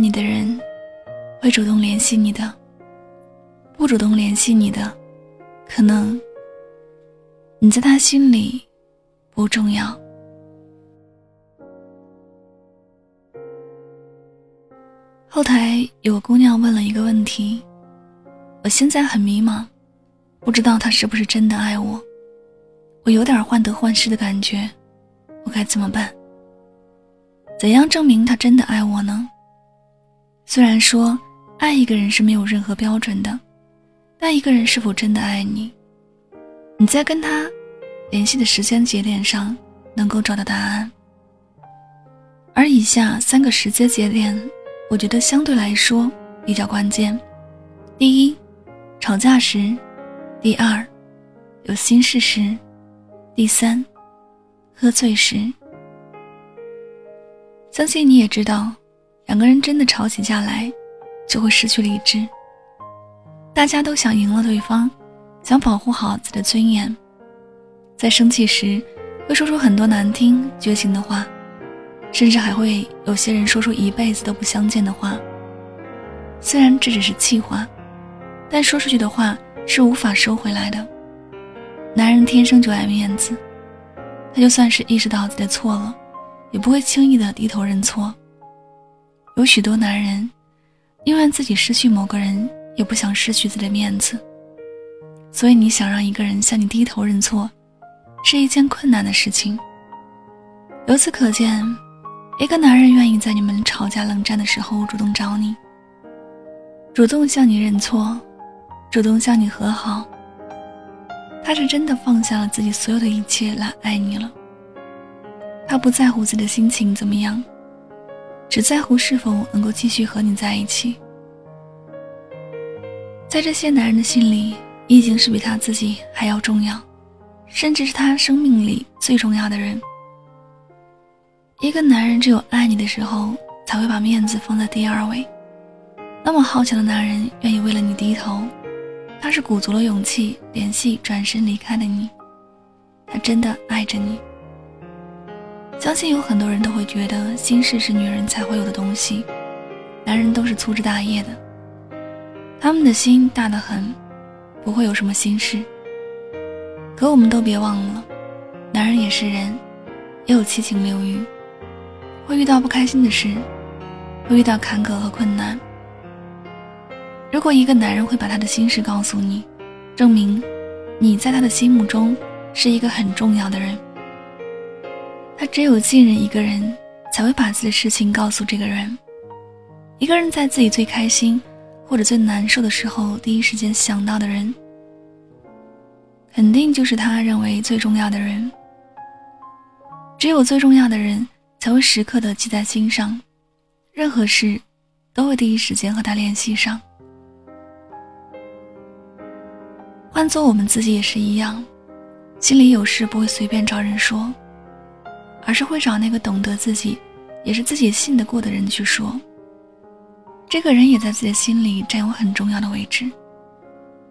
你的人会主动联系你的，不主动联系你的，可能你在他心里不重要。后台有个姑娘问了一个问题：我现在很迷茫，不知道他是不是真的爱我，我有点患得患失的感觉，我该怎么办？怎样证明他真的爱我呢？虽然说爱一个人是没有任何标准的，但一个人是否真的爱你，你在跟他联系的时间节点上能够找到答案。而以下三个时间节点，我觉得相对来说比较关键：第一，吵架时；第二，有心事时；第三，喝醉时。相信你也知道。两个人真的吵起架来，就会失去理智。大家都想赢了对方，想保护好自己的尊严，在生气时会说出很多难听、绝情的话，甚至还会有些人说出一辈子都不相见的话。虽然这只是气话，但说出去的话是无法收回来的。男人天生就爱面子，他就算是意识到自己的错了，也不会轻易的低头认错。有许多男人，宁愿自己失去某个人，也不想失去自己的面子。所以，你想让一个人向你低头认错，是一件困难的事情。由此可见，一个男人愿意在你们吵架冷战的时候主动找你，主动向你认错，主动向你和好，他是真的放下了自己所有的一切来爱你了。他不在乎自己的心情怎么样。只在乎是否能够继续和你在一起。在这些男人的心里，你已经是比他自己还要重要，甚至是他生命里最重要的人。一个男人只有爱你的时候，才会把面子放在第二位。那么好强的男人愿意为了你低头，他是鼓足了勇气联系转身离开的你，他真的爱着你。相信有很多人都会觉得心事是女人才会有的东西，男人都是粗枝大叶的，他们的心大得很，不会有什么心事。可我们都别忘了，男人也是人，也有七情六欲，会遇到不开心的事，会遇到坎坷和困难。如果一个男人会把他的心事告诉你，证明你在他的心目中是一个很重要的人。他只有信任一个人，才会把自己的事情告诉这个人。一个人在自己最开心或者最难受的时候，第一时间想到的人，肯定就是他认为最重要的人。只有最重要的人，才会时刻的记在心上，任何事，都会第一时间和他联系上。换做我们自己也是一样，心里有事不会随便找人说。而是会找那个懂得自己，也是自己信得过的人去说。这个人也在自己的心里占有很重要的位置。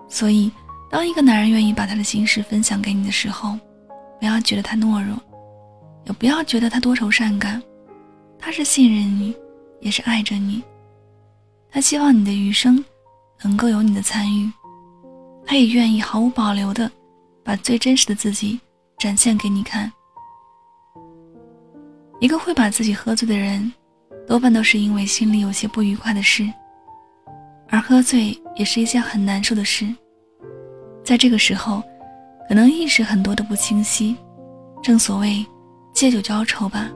所以，当一个男人愿意把他的心事分享给你的时候，不要觉得他懦弱，也不要觉得他多愁善感。他是信任你，也是爱着你。他希望你的余生能够有你的参与，他也愿意毫无保留的把最真实的自己展现给你看。一个会把自己喝醉的人，多半都是因为心里有些不愉快的事，而喝醉也是一件很难受的事。在这个时候，可能意识很多的不清晰，正所谓借酒浇愁吧，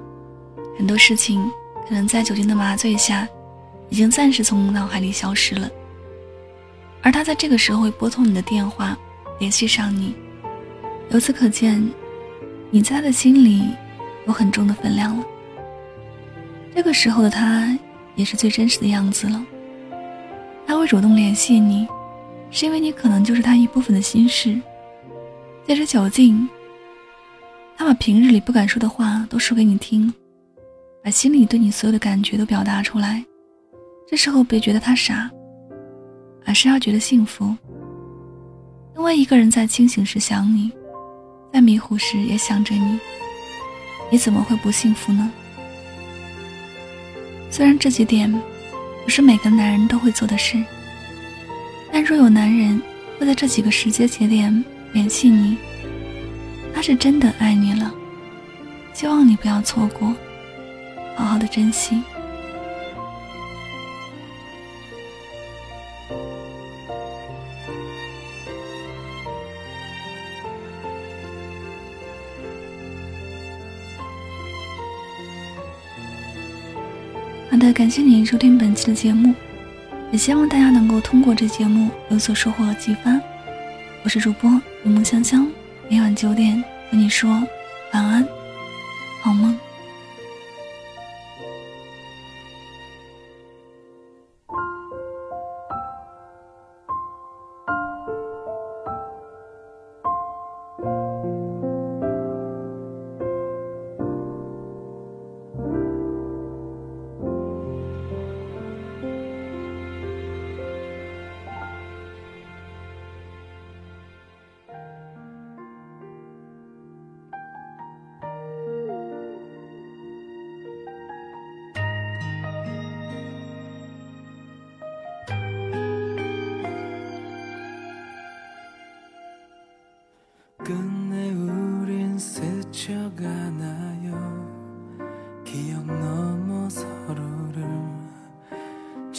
很多事情可能在酒精的麻醉下，已经暂时从脑海里消失了。而他在这个时候会拨通你的电话，联系上你，由此可见，你在他的心里。有很重的分量了。这个时候的他，也是最真实的样子了。他会主动联系你，是因为你可能就是他一部分的心事。借着酒劲，他把平日里不敢说的话都说给你听，把心里对你所有的感觉都表达出来。这时候别觉得他傻，而是要觉得幸福，因为一个人在清醒时想你，在迷糊时也想着你。你怎么会不幸福呢？虽然这几点不是每个男人都会做的事。但若有男人会在这几个时间节点联系你，他是真的爱你了。希望你不要错过，好好的珍惜。好的，感谢您收听本期的节目，也希望大家能够通过这节目有所收获和启发。我是主播柠梦香香，每晚九点和你说晚安，好梦。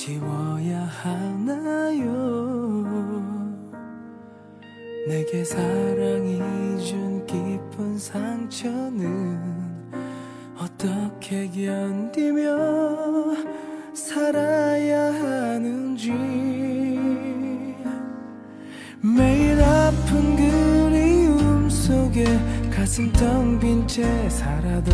지워야 하나요? 내게 사랑이 준 깊은 상처는 어떻게 견디며 살아야 하는지. 매일 아픈 그리움 속에 가슴 텅 빈 채 살아도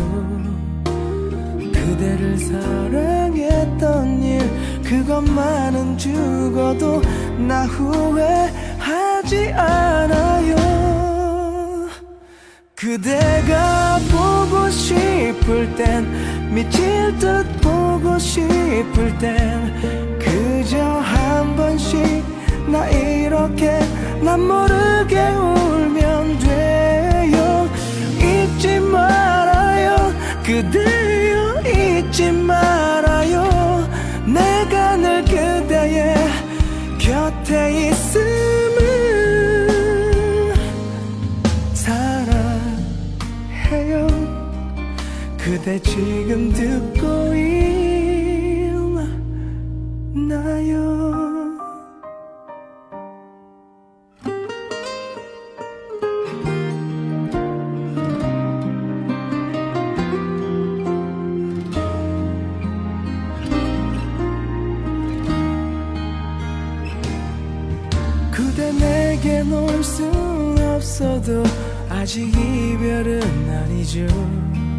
그대를 사랑했던 일 그것만은 죽어도 나 후회하지 않아요. 그대가 보고 싶을 땐 미칠 듯 보고 싶을 땐 그저 한 번씩 나 이렇게 난 모르게 울 그대 지금 듣고 있나요? 그대 내게 놓을 순 없어도 아직 이별은 아니죠. 먼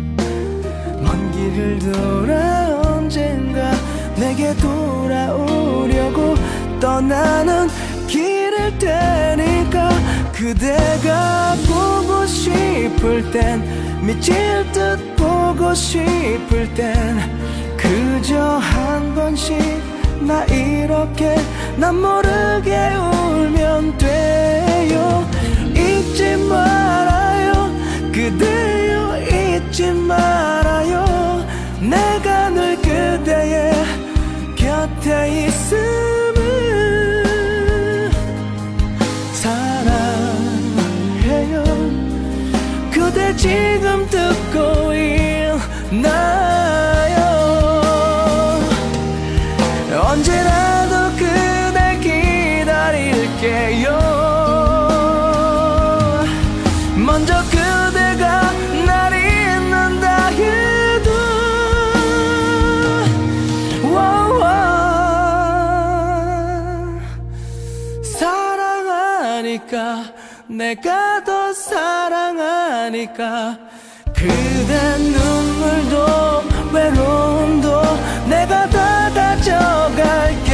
길을 돌아 언젠가 내게 돌아오려고 떠나는 길일 테니까 그대가 보고 싶을 땐 미칠 듯 보고 싶을 땐 그저 한 번씩 나 이렇게 난 모르게 울면 돼요. 잊지 말아요. 그대여 잊지 말아요 지금 듣고 있나요? 언제라도 그대 기다릴게요. 먼저 그대가 날 잊는다 해도 사랑하니까 내가 더 사랑하니까 그대 눈물도 외로움도 내가 다 가져갈게요